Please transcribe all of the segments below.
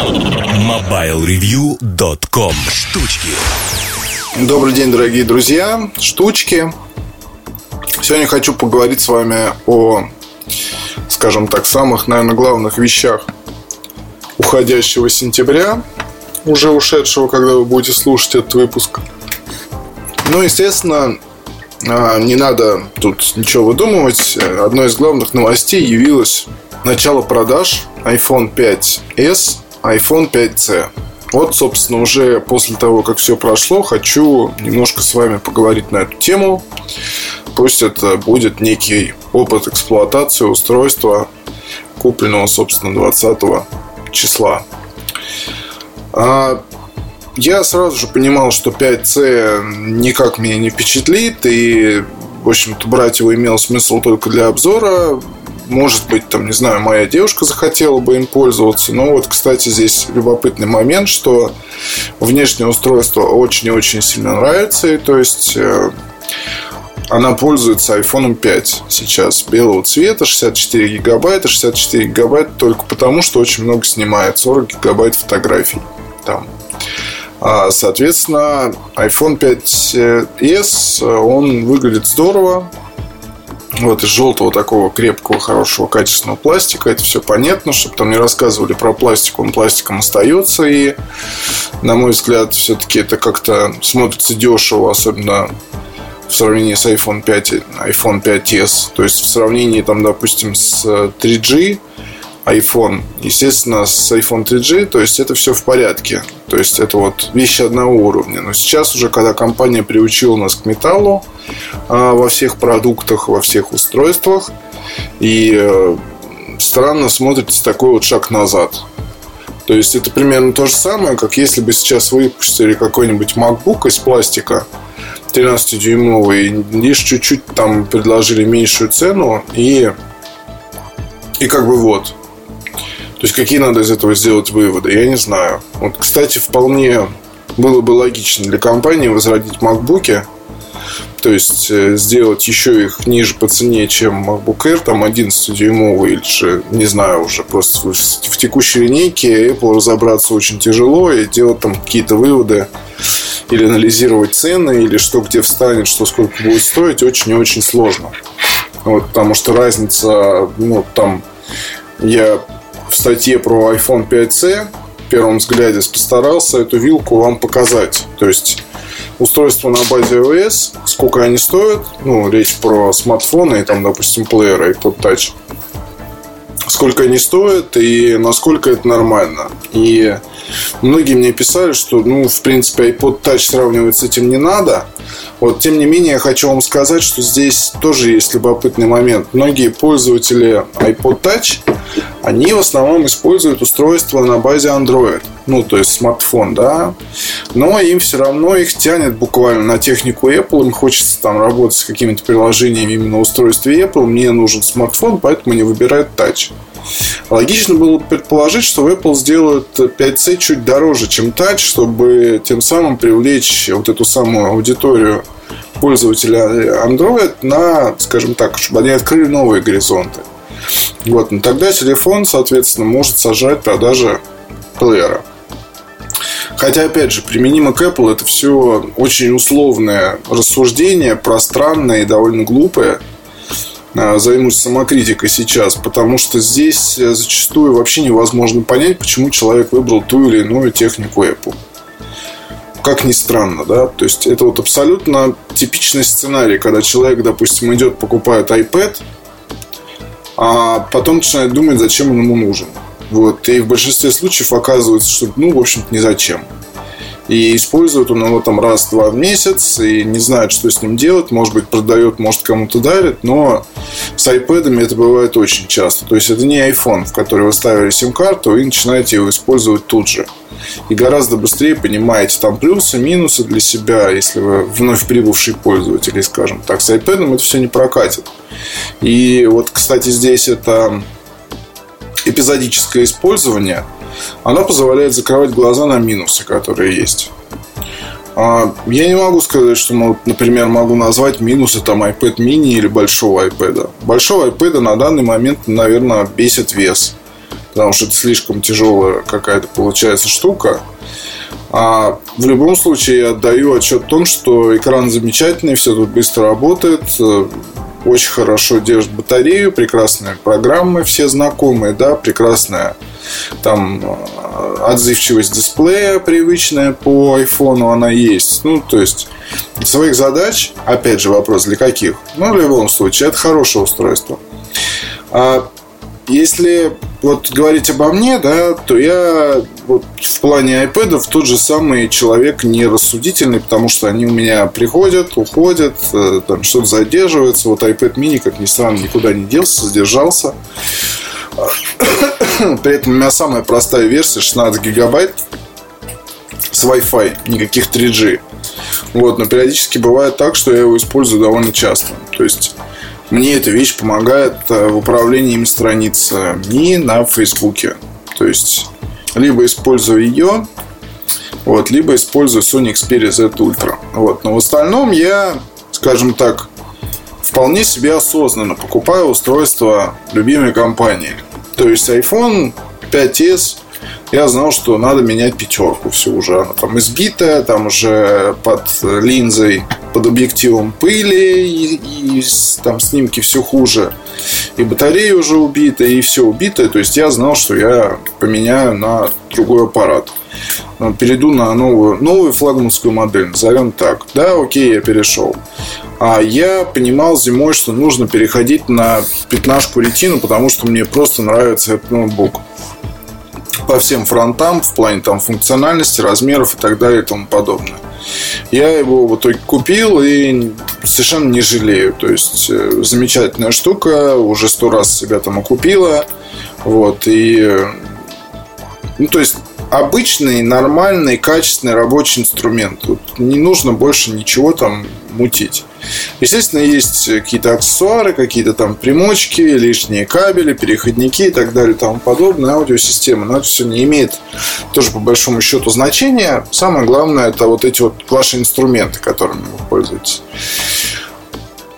MobileReview.com Штучки Добрый день, дорогие друзья. Штучки. Сегодня хочу поговорить с вами о, скажем так, самых, наверное, главных вещах уходящего сентября, уже ушедшего, когда вы будете слушать этот выпуск. Ну, естественно, а, не надо тут ничего выдумывать. Одной из главных новостей явилось начало продаж iPhone 5s, iPhone 5c. Вот, собственно, уже после того, как все прошло, хочу немножко с вами поговорить на эту тему. Пусть это будет некий опыт эксплуатации устройства, купленного, собственно, 20 числа. А я сразу же понимал, что 5C никак меня не впечатлит, и, в общем-то, брать его имел смысл только для обзора. Может быть, там, не знаю, моя девушка захотела бы им пользоваться. Но вот, кстати, здесь любопытный момент, что внешнее устройство очень и очень сильно нравится. И, то есть э, она пользуется iPhone 5 сейчас белого цвета, 64 гигабайта. 64 гигабайта только потому, что очень много снимает, 40 гигабайт фотографий там. А, соответственно, iPhone 5s, он выглядит здорово. Вот из желтого такого крепкого, хорошего, качественного пластика. Это все понятно, чтобы там не рассказывали про пластик, он пластиком остается. И, на мой взгляд, все-таки это как-то смотрится дешево, особенно в сравнении с iPhone 5, iPhone 5s. То есть в сравнении, там, допустим, с 3G iPhone, естественно, с iPhone 3G, то есть это все в порядке. То есть это вот вещи одного уровня. Но сейчас уже, когда компания приучила нас к металлу а, во всех продуктах, во всех устройствах, и э, странно смотрится такой вот шаг назад. То есть это примерно то же самое, как если бы сейчас выпустили какой-нибудь MacBook из пластика 13-дюймовый, лишь чуть-чуть там предложили меньшую цену и и как бы вот. То есть какие надо из этого сделать выводы, я не знаю. Вот, кстати, вполне было бы логично для компании возродить MacBook, то есть э, сделать еще их ниже по цене, чем MacBook Air, там 11-дюймовый или же, не знаю уже, просто в, в текущей линейке Apple разобраться очень тяжело и делать там какие-то выводы или анализировать цены, или что где встанет, что сколько будет стоить, очень и очень сложно. Вот, потому что разница, ну, там, я в статье про iPhone 5C в первом взгляде постарался эту вилку вам показать. То есть устройства на базе iOS, сколько они стоят, ну, речь про смартфоны и там, допустим, плееры, iPod Touch, сколько они стоят и насколько это нормально. И многие мне писали, что, ну, в принципе, iPod Touch сравнивать с этим не надо. Вот, тем не менее, я хочу вам сказать, что здесь тоже есть любопытный момент. Многие пользователи iPod Touch они в основном используют устройство на базе Android, ну, то есть смартфон, да, но им все равно их тянет буквально на технику Apple, им хочется там работать с какими-то приложениями именно устройстве Apple, мне нужен смартфон, поэтому они выбирают Touch. Логично было предположить, что Apple сделают 5C чуть дороже, чем Touch, чтобы тем самым привлечь вот эту самую аудиторию пользователя Android на, скажем так, чтобы они открыли новые горизонты. Вот, ну тогда телефон, соответственно, может сажать продажи плеера. Хотя, опять же, применимо к Apple это все очень условное рассуждение, пространное и довольно глупое. А, займусь самокритикой сейчас, потому что здесь зачастую вообще невозможно понять, почему человек выбрал ту или иную технику Apple. Как ни странно, да? То есть это вот абсолютно типичный сценарий, когда человек, допустим, идет, покупает iPad, а потом начинает думать, зачем он ему нужен. Вот. И в большинстве случаев оказывается, что, ну, в общем-то, не зачем. И использует он его там раз-два в месяц и не знает, что с ним делать. Может быть, продает, может, кому-то дарит. Но с iPad это бывает очень часто. То есть, это не iPhone, в который вы ставили сим-карту и начинаете его использовать тут же. И гораздо быстрее понимаете там плюсы, минусы для себя, если вы вновь прибывший пользователь, скажем так. С iPad это все не прокатит. И вот, кстати, здесь это эпизодическое использование, оно позволяет закрывать глаза на минусы, которые есть. А, я не могу сказать, что, например, могу назвать минусы там iPad mini или большого iPad. Большого iPad на данный момент, наверное, бесит вес. потому что это слишком тяжелая какая-то получается штука. А в любом случае я отдаю отчет о том, что экран замечательный, все тут быстро работает, э, очень хорошо держит батарею, прекрасные программы, все знакомые, да, прекрасная там э, отзывчивость дисплея привычная по айфону она есть. Ну, то есть своих задач, опять же, вопрос для каких? Ну, в любом случае, это хорошее устройство. А если вот говорить обо мне, да, то я вот в плане iPad тот же самый человек нерассудительный, потому что они у меня приходят, уходят, э, там что-то задерживается. Вот iPad mini, как ни странно, никуда не делся, задержался. При этом у меня самая простая версия 16 гигабайт с Wi-Fi, никаких 3G. Вот, но периодически бывает так, что я его использую довольно часто. То есть мне эта вещь помогает э, в управлении им страниц не на Фейсбуке. То есть, либо использую ее, вот, либо использую Sony Xperia Z Ultra. Вот. Но в остальном я, скажем так, вполне себе осознанно покупаю устройство любимой компании. То есть iPhone 5s я знал, что надо менять пятерку. Все уже она там избитая, там уже под линзой, под объективом пыли, и, и там снимки все хуже. И батарея уже убита, и все убитое. То есть я знал, что я поменяю на другой аппарат. Перейду на новую, новую флагманскую модель, назовем так. Да, окей, я перешел. А я понимал зимой, что нужно переходить на пятнашку ретину, потому что мне просто нравится этот ноутбук по всем фронтам в плане там функциональности, размеров и так далее и тому подобное. Я его в итоге купил и совершенно не жалею. То есть э, замечательная штука, уже сто раз себя там окупила. Вот, и ну, то есть обычный, нормальный, качественный рабочий инструмент. Тут не нужно больше ничего там мутить. Естественно, есть какие-то аксессуары, какие-то там примочки, лишние кабели, переходники и так далее и тому подобное, аудиосистемы. Но это все не имеет тоже по большому счету значения. Самое главное это вот эти вот ваши инструменты, которыми вы пользуетесь.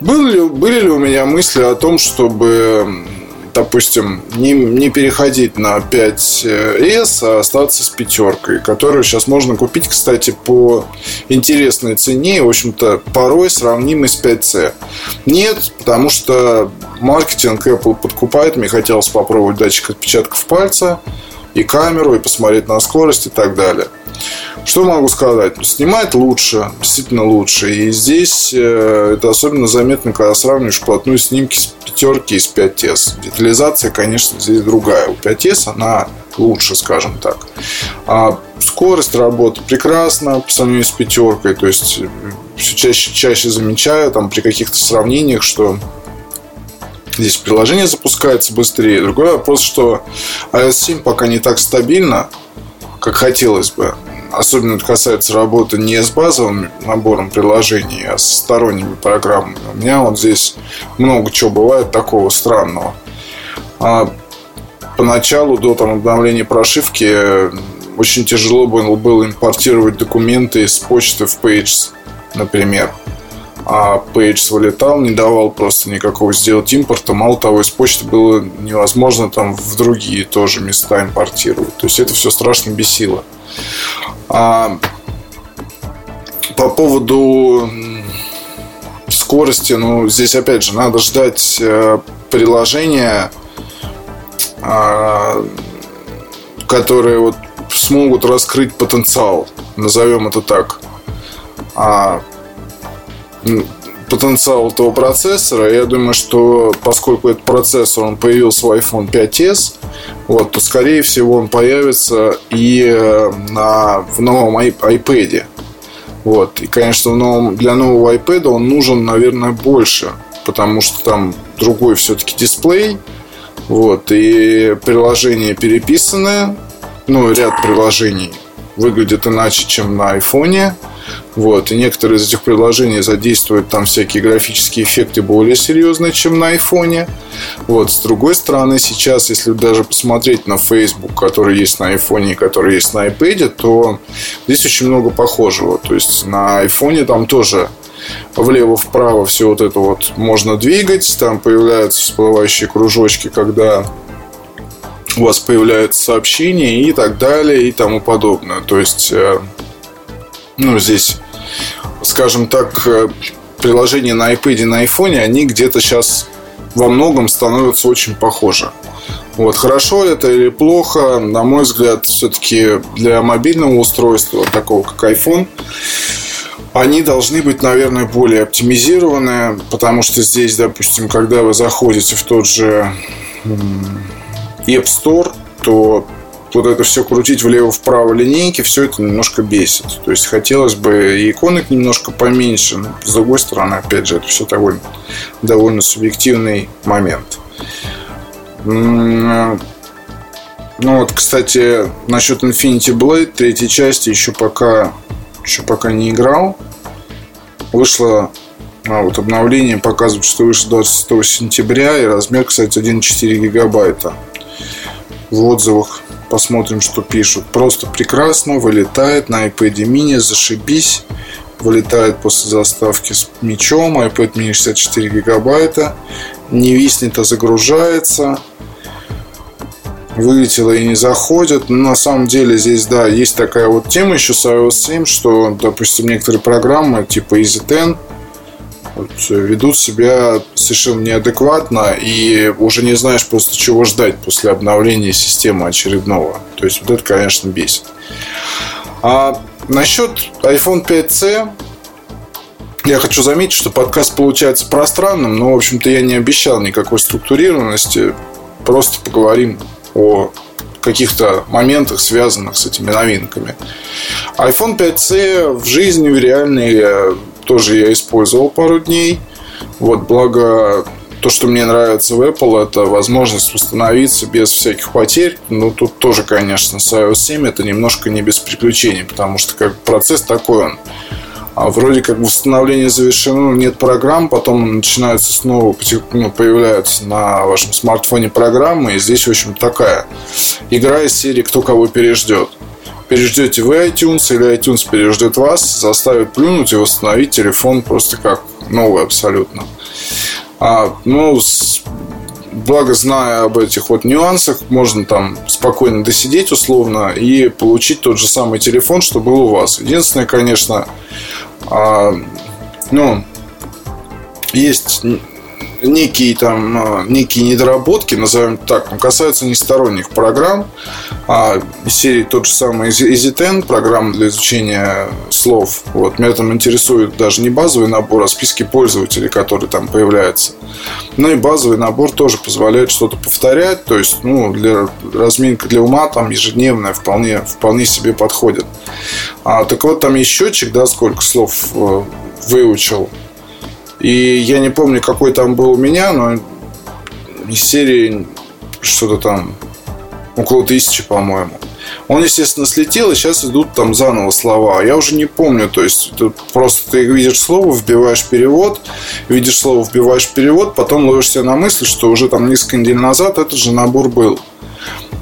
Были ли, были ли у меня мысли о том, чтобы допустим, не, не переходить на 5S, а остаться с пятеркой, которую сейчас можно купить, кстати, по интересной цене, в общем-то, порой сравнимой с 5C. Нет, потому что маркетинг Apple подкупает, мне хотелось попробовать датчик отпечатков пальца, и камеру, и посмотреть на скорость и так далее. Что могу сказать? Снимает лучше, действительно лучше. И здесь э, это особенно заметно, когда сравниваешь вплотную снимки с пятерки и с 5S. Детализация, конечно, здесь другая. У 5S она лучше, скажем так. А скорость работы прекрасна по сравнению с пятеркой. То есть э, все чаще, чаще замечаю там при каких-то сравнениях, что Здесь приложение запускается быстрее. Другой вопрос, что iOS 7 пока не так стабильно, как хотелось бы. Особенно это касается работы не с базовым набором приложений, а с сторонними программами. У меня вот здесь много чего бывает такого странного. А поначалу, до там, обновления прошивки, очень тяжело было импортировать документы из почты в Pages, например а Page вылетал, не давал просто никакого сделать импорта. Мало того, из почты было невозможно там в другие тоже места импортировать. То есть это все страшно бесило. А по поводу скорости, ну, здесь опять же надо ждать э, приложения, э, которые вот смогут раскрыть потенциал, назовем это так. А потенциал этого процессора. Я думаю, что поскольку этот процессор он появился в iPhone 5s, вот, то скорее всего он появится и э, на, в новом iPad. Вот. И, конечно, в новом, для нового iPad он нужен, наверное, больше, потому что там другой все-таки дисплей. Вот, и приложение переписанное, ну, ряд приложений выглядит иначе, чем на айфоне. Вот. И некоторые из этих приложений задействуют там всякие графические эффекты более серьезные, чем на айфоне. Вот. С другой стороны, сейчас, если даже посмотреть на Facebook, который есть на айфоне и который есть на iPad, то здесь очень много похожего. То есть на айфоне там тоже влево-вправо все вот это вот можно двигать. Там появляются всплывающие кружочки, когда у вас появляются сообщения и так далее и тому подобное. То есть, э, ну, здесь, скажем так, э, приложения на iPad и на iPhone, они где-то сейчас во многом становятся очень похожи. Вот, хорошо это или плохо, на мой взгляд, все-таки для мобильного устройства, такого как iPhone, они должны быть, наверное, более оптимизированы, потому что здесь, допустим, когда вы заходите в тот же App Store, то вот это все крутить влево-вправо линейки, все это немножко бесит. То есть хотелось бы и иконок немножко поменьше, но с другой стороны, опять же, это все довольно, довольно субъективный момент. Ну вот, кстати, насчет Infinity Blade третьей части еще пока, еще пока не играл. Вышло а вот обновление показывает, что вышло 26 сентября и размер, кстати, 1,4 гигабайта. В отзывах посмотрим, что пишут. Просто прекрасно, вылетает на iPad mini, зашибись. Вылетает после заставки с мечом, iPad mini 64 гигабайта. Не виснет, а загружается вылетело и не заходит. Но на самом деле здесь, да, есть такая вот тема еще с iOS 7, что, допустим, некоторые программы типа EasyTen вот, ведут себя совершенно неадекватно и уже не знаешь просто чего ждать после обновления системы очередного. То есть вот это, конечно, бесит. А насчет iPhone 5C я хочу заметить, что подкаст получается пространным, но, в общем-то, я не обещал никакой структурированности. Просто поговорим о каких-то моментах, связанных с этими новинками. iPhone 5C в жизни, в реальной, тоже я использовал пару дней. Вот, благо, то, что мне нравится в Apple, это возможность восстановиться без всяких потерь. Ну, тут тоже, конечно, с iOS 7 это немножко не без приключений, потому что как процесс такой он а вроде как восстановление завершено, нет программ, потом начинаются снова, ну, появляются на вашем смартфоне программы, и здесь, в общем, такая игра из серии «Кто кого переждет». Переждете вы iTunes или iTunes переждет вас, заставит плюнуть и восстановить телефон просто как новый абсолютно. А, ну, с, благо зная об этих вот нюансах, можно там спокойно досидеть условно и получить тот же самый телефон, что был у вас. Единственное, конечно, а, ну, есть некие там а, некие недоработки, назовем так, но касаются не сторонних программ, а серии тот же самый EasyTen, программа для изучения слов. Вот, меня там интересует даже не базовый набор, а списки пользователей, которые там появляются. Ну и базовый набор тоже позволяет что-то повторять, то есть, ну, для разминка для ума там ежедневная вполне, вполне себе подходит. А, так вот, там есть счетчик, да, сколько слов э, выучил и я не помню, какой там был у меня, но из серии что-то там около тысячи, по-моему. Он, естественно, слетел, и сейчас идут там заново слова. Я уже не помню, то есть тут просто ты видишь слово, вбиваешь перевод, видишь слово, вбиваешь перевод, потом ловишься на мысли, что уже там несколько недель назад этот же набор был.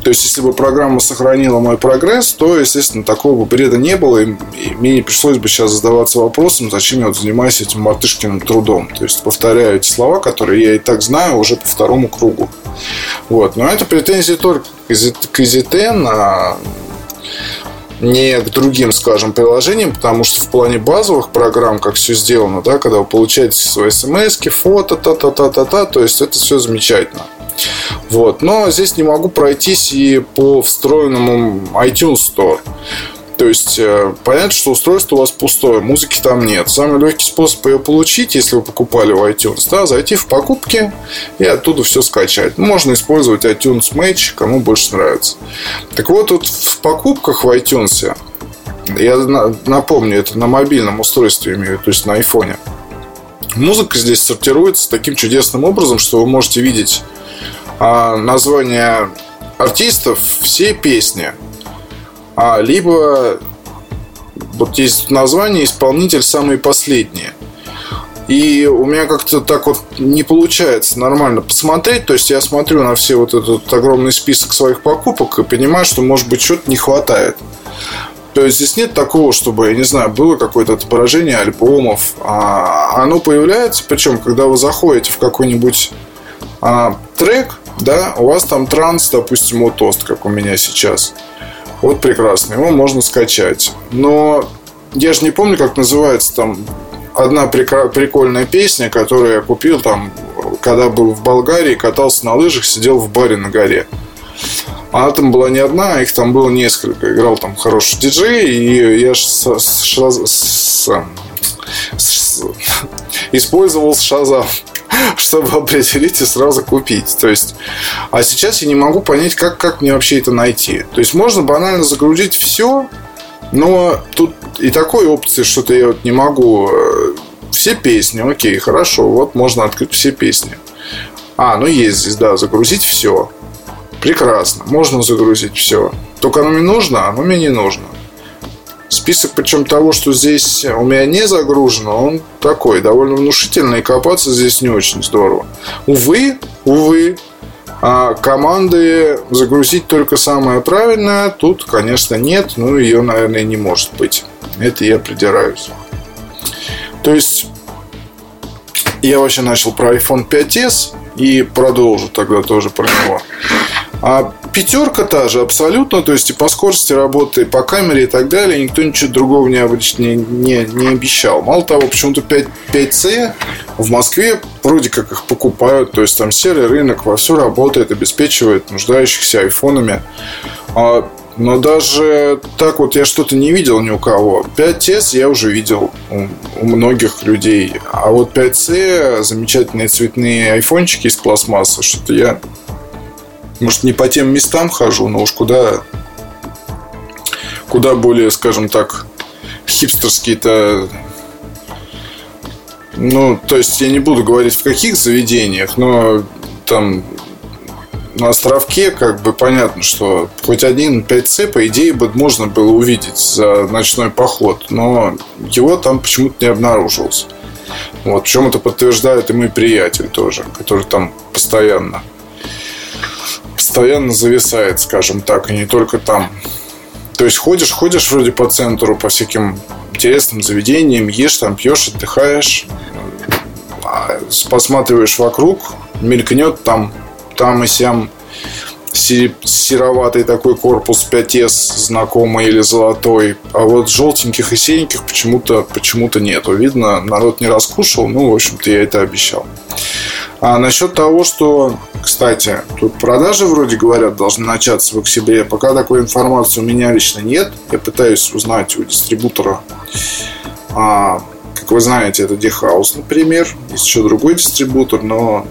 То есть, если бы программа сохранила мой прогресс, то, естественно, такого бы бреда не было, и, мне не пришлось бы сейчас задаваться вопросом, зачем я вот занимаюсь этим мартышкиным трудом. То есть, повторяю эти слова, которые я и так знаю уже по второму кругу. Вот. Но это претензии только к EasyTen, а не к другим, скажем, приложениям, потому что в плане базовых программ, как все сделано, да, когда вы получаете свои смс, фото, та-та-та-та-та, то есть это все замечательно. Вот. Но здесь не могу пройтись и по встроенному iTunes Store. То есть, э, понятно, что устройство у вас пустое, музыки там нет. Самый легкий способ ее получить, если вы покупали в iTunes, да, зайти в покупки и оттуда все скачать. Можно использовать iTunes Match, кому больше нравится. Так вот, тут в покупках в iTunes, я напомню, это на мобильном устройстве имею, то есть на айфоне. Музыка здесь сортируется таким чудесным образом, что вы можете видеть а, название артистов все песни. А, либо вот есть название исполнитель самые последние. И у меня как-то так вот не получается нормально посмотреть. То есть я смотрю на все вот этот огромный список своих покупок и понимаю, что может быть что-то не хватает. То есть здесь нет такого, чтобы, я не знаю, было какое-то отображение альбомов. А оно появляется, причем, когда вы заходите в какой-нибудь а, трек, да, у вас там транс, допустим, вот тост, как у меня сейчас. Вот прекрасно, его можно скачать. Но я же не помню, как называется там одна прикольная песня, которую я купил там, когда был в Болгарии, катался на лыжах, сидел в баре на горе. Она там была не одна, а их там было несколько. Играл там хороший диджей, и я с, с, с, с, использовал Шазам чтобы определить и сразу купить. То есть, а сейчас я не могу понять, как, как мне вообще это найти. То есть, можно банально загрузить все, но тут и такой опции что-то я вот не могу. Э, все песни, окей, хорошо, вот можно открыть все песни. А, ну есть здесь, да, загрузить все. Прекрасно, можно загрузить все. Только оно мне нужно, а оно мне не нужно. Список, причем того, что здесь у меня не загружено, он такой, довольно внушительный, и копаться здесь не очень здорово. Увы, увы, а команды загрузить только самое правильное тут, конечно, нет, ну ее, наверное, не может быть. Это я придираюсь. То есть я вообще начал про iPhone 5s и продолжу тогда тоже про него. А пятерка та же абсолютно, то есть и по скорости работы, и по камере и так далее, никто ничего другого не, не, не, не обещал. Мало того, почему-то 5, 5C в Москве вроде как их покупают, то есть там серый рынок вовсю работает, обеспечивает нуждающихся айфонами. А, но даже так вот я что-то не видел ни у кого. 5S я уже видел у, у многих людей. А вот 5C, замечательные цветные айфончики из пластмассы, что-то я может, не по тем местам хожу, но уж куда, куда более, скажем так, хипстерские-то ну, то есть я не буду говорить в каких заведениях, но там на островке как бы понятно, что хоть один 5C, по идее, бы можно было увидеть за ночной поход, но его там почему-то не обнаруживалось. Вот, причем это подтверждает и мой приятель тоже, который там постоянно постоянно зависает, скажем так, и не только там. То есть ходишь, ходишь вроде по центру, по всяким интересным заведениям, ешь там, пьешь, отдыхаешь, а посматриваешь вокруг, мелькнет там, там и сям сероватый такой корпус 5S знакомый или золотой. А вот желтеньких и синеньких почему-то почему нету. Видно, народ не раскушал. Ну, в общем-то, я это обещал. А насчет того, что, кстати, тут продажи вроде говорят должны начаться в октябре. Пока такой информации у меня лично нет. Я пытаюсь узнать у дистрибутора. А, как вы знаете, это Дехаус, например. Есть еще другой дистрибутор, но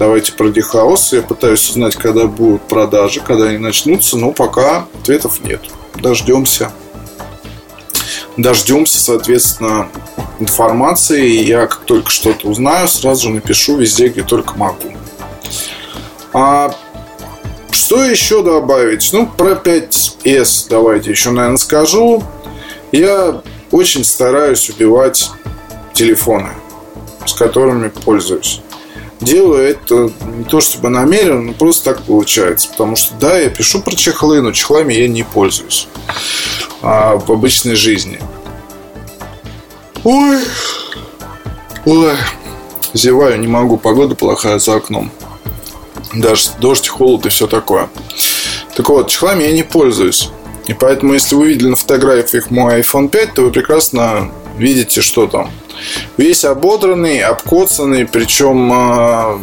давайте про Дехаус. Я пытаюсь узнать, когда будут продажи, когда они начнутся, но пока ответов нет. Дождемся. Дождемся, соответственно, информации. И я как только что-то узнаю, сразу же напишу везде, где только могу. А что еще добавить? Ну, про 5S давайте еще, наверное, скажу. Я очень стараюсь убивать телефоны, с которыми пользуюсь. Делаю это не то чтобы намеренно, но просто так получается. Потому что да, я пишу про чехлы, но чехлами я не пользуюсь а, в обычной жизни. Ой, ой, зеваю, не могу, погода плохая за окном. Даже дождь, холод и все такое. Так вот, чехлами я не пользуюсь. И поэтому, если вы видели на фотографиях мой iPhone 5, то вы прекрасно видите, что там. Весь ободранный, обкоцанный, причем э,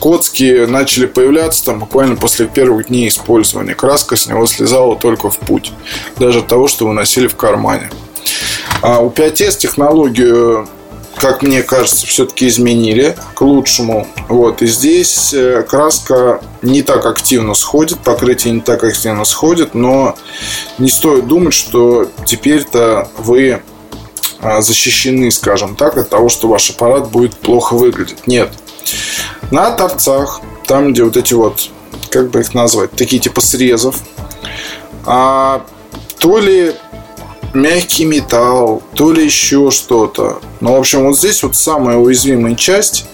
коцки начали появляться там буквально после первых дней использования. Краска с него слезала только в путь. Даже от того, что вы носили в кармане. А у 5S технологию, как мне кажется, все-таки изменили к лучшему. Вот. И здесь э, краска не так активно сходит, покрытие не так активно сходит, но не стоит думать, что теперь-то вы а, защищены, скажем так, от того, что ваш аппарат будет плохо выглядеть. Нет. На торцах, там, где вот эти вот, как бы их назвать, такие типа срезов, а, то ли мягкий металл, то ли еще что-то. Ну, в общем, вот здесь вот самая уязвимая часть.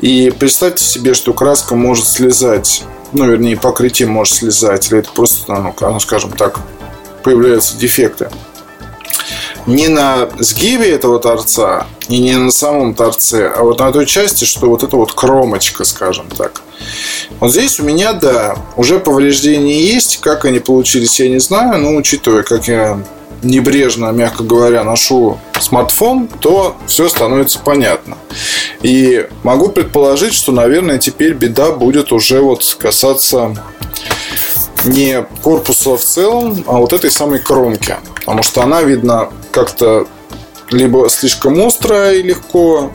И представьте себе, что краска может слезать, ну, вернее, покрытие может слезать, или это просто, ну скажем так, появляются дефекты. Не на сгибе этого торца и не на самом торце, а вот на той части, что вот эта вот кромочка, скажем так. Вот здесь у меня, да, уже повреждения есть. Как они получились, я не знаю. Но учитывая, как я небрежно, мягко говоря, ношу смартфон, то все становится понятно. И могу предположить, что, наверное, теперь беда будет уже вот касаться не корпуса в целом, а вот этой самой кромки. Потому что она, видно, как-то либо слишком острая и легко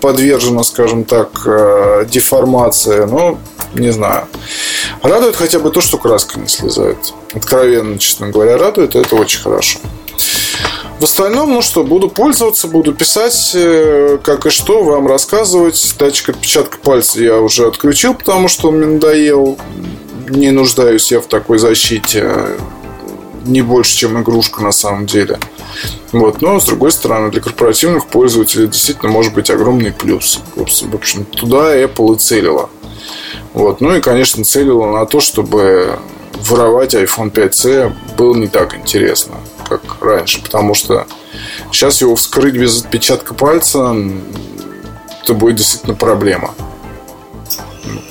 подвержена, скажем так, э, деформации. Но не знаю. Радует хотя бы то, что краска не слезает. Откровенно, честно говоря, радует, это очень хорошо. В остальном, ну что, буду пользоваться, буду писать, э, как и что, вам рассказывать. Датчик отпечатка пальца я уже отключил, потому что он мне надоел. Не нуждаюсь я в такой защите. Не больше, чем игрушка на самом деле. Вот. Но, с другой стороны, для корпоративных пользователей действительно может быть огромный плюс. В общем, туда Apple и целила. Вот. Ну и, конечно, целила на то, чтобы воровать iPhone 5C было не так интересно, как раньше. Потому что сейчас его вскрыть без отпечатка пальца это будет действительно проблема.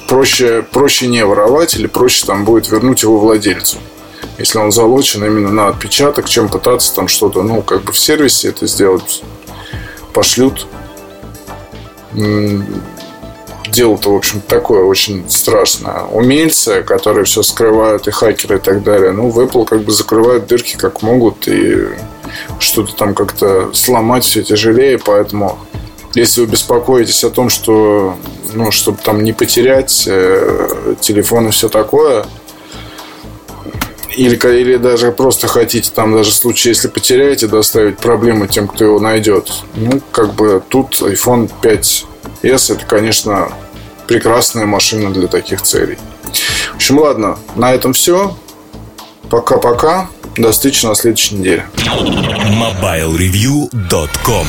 Проще, проще не воровать или проще там будет вернуть его владельцу если он залочен именно на отпечаток, чем пытаться там что-то, ну, как бы в сервисе это сделать, пошлют. Дело-то, в общем, такое очень страшное. Умельцы, которые все скрывают, и хакеры и так далее, ну, в Apple как бы закрывают дырки как могут, и что-то там как-то сломать все тяжелее, поэтому если вы беспокоитесь о том, что, ну, чтобы там не потерять э, телефон и все такое, или, или даже просто хотите, там даже в случае, если потеряете, доставить проблемы тем, кто его найдет. Ну, как бы тут iPhone 5s это, конечно, прекрасная машина для таких целей. В общем, ладно, на этом все. Пока-пока. До встречи на следующей неделе. MobileReview.com